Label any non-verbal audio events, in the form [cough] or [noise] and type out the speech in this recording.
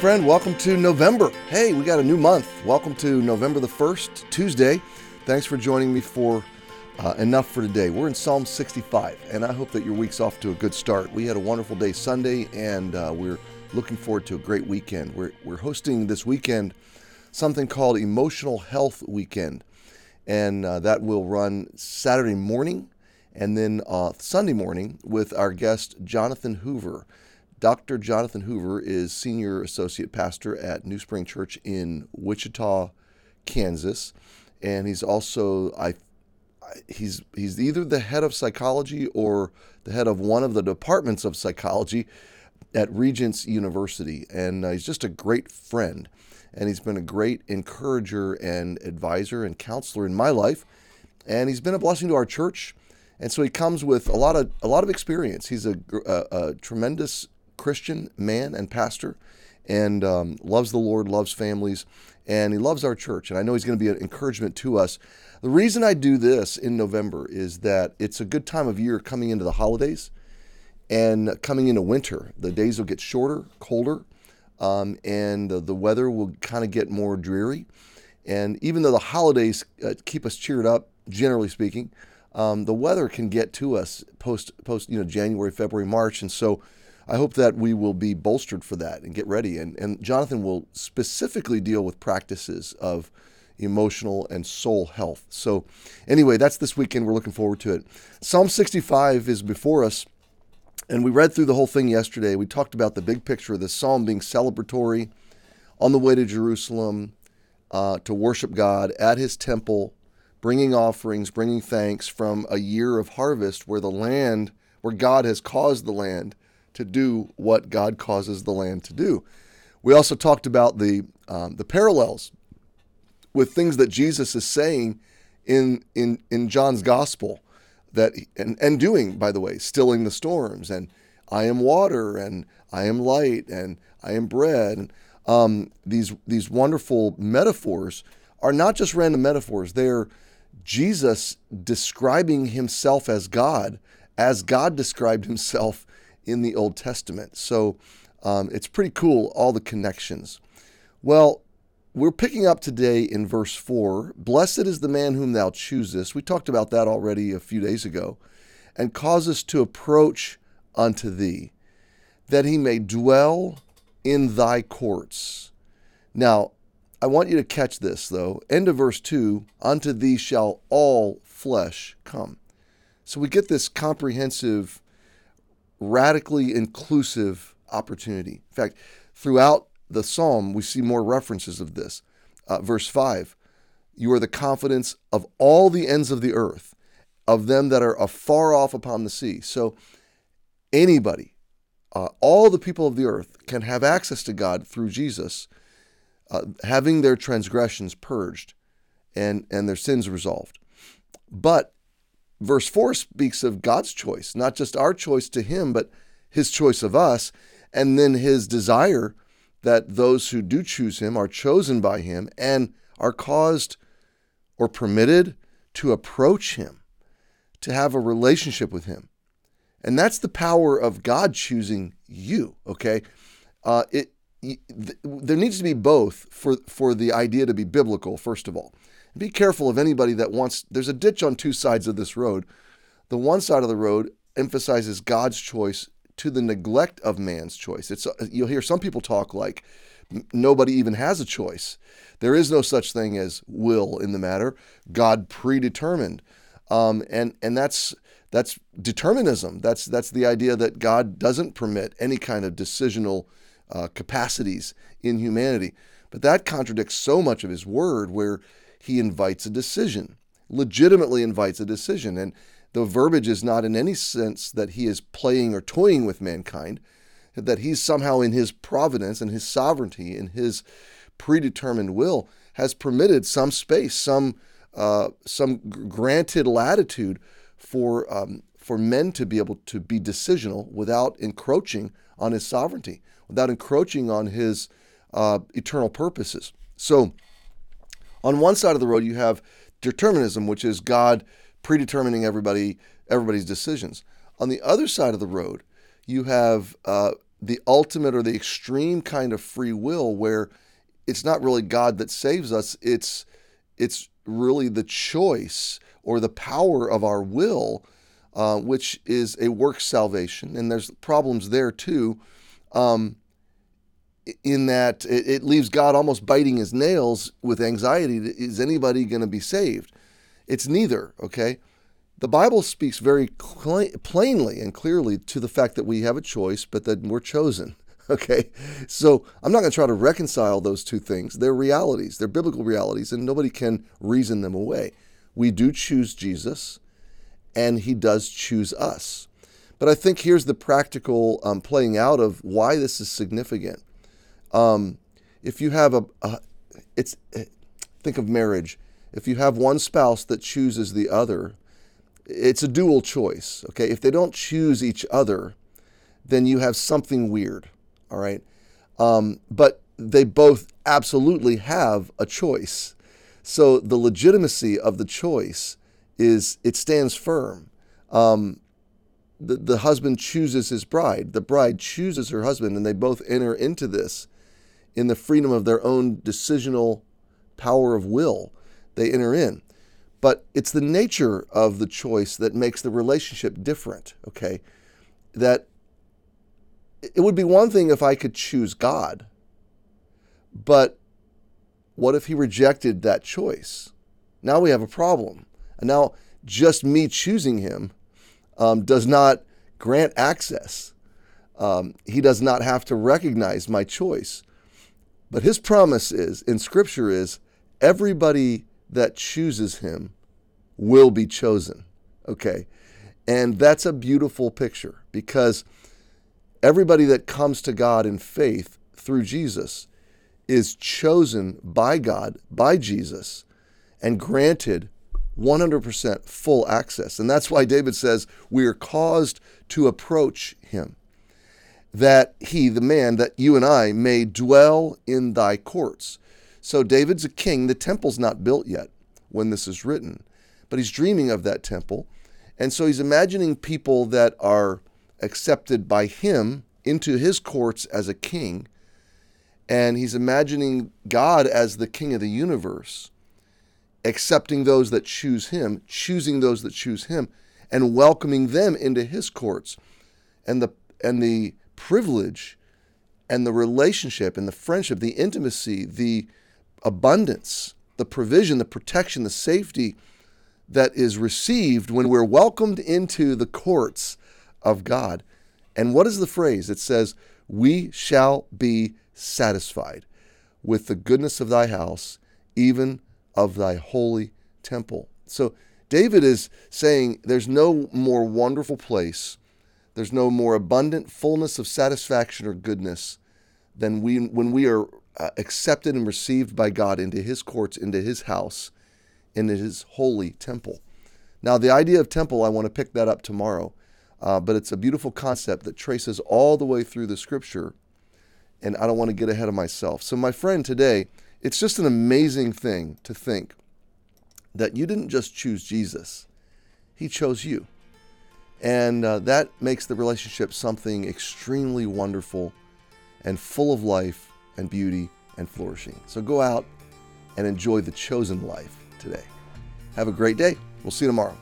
Friend, welcome to November. Hey, we got a new month. Welcome to November the 1st, Tuesday. Thanks for joining me for uh, Enough for Today. We're in Psalm 65, and I hope that your week's off to a good start. We had a wonderful day Sunday, and uh, we're looking forward to a great weekend. We're, we're hosting this weekend something called Emotional Health Weekend, and uh, that will run Saturday morning and then uh, Sunday morning with our guest, Jonathan Hoover. Dr. Jonathan Hoover is senior associate pastor at New Spring Church in Wichita, Kansas, and he's also I he's he's either the head of psychology or the head of one of the departments of psychology at Regents University, and uh, he's just a great friend, and he's been a great encourager and advisor and counselor in my life, and he's been a blessing to our church, and so he comes with a lot of a lot of experience. He's a, a, a tremendous Christian man and pastor and um, loves the Lord, loves families, and he loves our church. And I know he's going to be an encouragement to us. The reason I do this in November is that it's a good time of year coming into the holidays and coming into winter. The days will get shorter, colder, um, and the, the weather will kind of get more dreary. And even though the holidays uh, keep us cheered up, generally speaking, um, the weather can get to us post post you know January, February, March, and so I hope that we will be bolstered for that and get ready. And, and Jonathan will specifically deal with practices of emotional and soul health. So, anyway, that's this weekend. We're looking forward to it. Psalm 65 is before us, and we read through the whole thing yesterday. We talked about the big picture of this psalm being celebratory on the way to Jerusalem uh, to worship God at his temple, bringing offerings, bringing thanks from a year of harvest where the land, where God has caused the land to do what God causes the land to do. We also talked about the um, the parallels with things that Jesus is saying in in in John's gospel that and and doing by the way, stilling the storms and I am water and I am light and I am bread. Um, these these wonderful metaphors are not just random metaphors; they're Jesus describing himself as God, as God described himself in the Old Testament. So um, it's pretty cool, all the connections. Well, we're picking up today in verse 4 Blessed is the man whom thou choosest. We talked about that already a few days ago. And cause us to approach unto thee, that he may dwell in thy courts. Now, I want you to catch this, though. End of verse 2 Unto thee shall all flesh come. So we get this comprehensive radically inclusive opportunity. In fact, throughout the psalm, we see more references of this. Uh, verse 5 You are the confidence of all the ends of the earth, of them that are afar off upon the sea. So, anybody, uh, all the people of the earth can have access to God through Jesus, uh, having their transgressions purged and, and their sins resolved. But verse 4 speaks of God's choice, not just our choice to Him, but His choice of us, and then His desire that those who do choose Him are chosen by Him and are caused or permitted to approach Him, to have a relationship with Him. And that's the power of God choosing you, okay? Uh, it, there needs to be both for, for the idea to be biblical, first of all. Be careful of anybody that wants, there's a ditch on two sides of this road. The one side of the road emphasizes God's choice to the neglect of man's choice. It's you'll hear some people talk like nobody even has a choice. There is no such thing as will in the matter. God predetermined, um, and and that's that's determinism. That's that's the idea that God doesn't permit any kind of decisional uh, capacities in humanity. But that contradicts so much of His Word, where he invites a decision, legitimately invites a decision. And the verbiage is not in any sense that he is playing or toying with mankind, that he's somehow in his providence and his sovereignty and his predetermined will has permitted some space, some uh, some granted latitude for um, for men to be able to be decisional without encroaching on his sovereignty, without encroaching on his uh, eternal purposes. So on one side of the road, you have determinism, which is God predetermining everybody everybody's decisions. On the other side of the road, you have uh, the ultimate or the extreme kind of free will where it's not really God that saves us, it's it's really the choice or the power of our will, uh, which is a work salvation. And there's problems there too, um, in that it, it leaves God almost biting his nails with anxiety. Is anybody going to be saved? It's neither, okay? The Bible speaks very cl- plainly and clearly to the fact that we have a choice, but that we're chosen. [laughs] Okay, so I'm not going to try to reconcile those two things. They're realities, they're biblical realities, and nobody can reason them away. We do choose Jesus, and He does choose us. But I think here's the practical um, playing out of why this is significant. Um, if you have a, a, it's think of marriage. If you have one spouse that chooses the other, it's a dual choice. Okay, if they don't choose each other, then you have something weird all right. Um, but they both absolutely have a choice. So the legitimacy of the choice is it stands firm. Um, the, the husband chooses his bride, the bride chooses her husband, and they both enter into this in the freedom of their own decisional power of will. They enter in. But it's the nature of the choice that makes the relationship different, okay? That it would be one thing if I could choose God, but what if he rejected that choice? Now we have a problem. And now just me choosing him um, does not grant access. Um, he does not have to recognize my choice. But his promise is in Scripture is everybody that chooses him will be chosen. Okay. And that's a beautiful picture because everybody that comes to God in faith through Jesus is chosen by God, by Jesus, and granted 100% full access. And that's why David says, We are caused to approach him, that he, the man, that you and I may dwell in thy courts. So David's a king. The temple's not built yet when this is written, but he's dreaming of that temple. And so he's imagining people that are accepted by him into his courts as a king. And he's imagining God as the king of the universe, accepting those that choose him, choosing those that choose him, and welcoming them into his courts. And the and the privilege and the relationship and the friendship, the intimacy, the abundance, the provision, the protection, the safety that is received when we're welcomed into the courts of God. And what is the phrase? It says, We shall be satisfied with the goodness of thy house, even of thy holy temple. So David is saying there's no more wonderful place, there's no more abundant fullness of satisfaction or goodness than we, when we are uh, accepted and received by God into his courts, into his house, into his holy temple. Now, the idea of temple, I want to pick that up tomorrow. Uh, but it's a beautiful concept that traces all the way through the scripture. And I don't want to get ahead of myself. So, my friend, today, it's just an amazing thing to think that you didn't just choose Jesus, He chose you. And uh, that makes the relationship something extremely wonderful and full of life and beauty and flourishing. So, go out and enjoy the chosen life today. Have a great day. We'll see you tomorrow.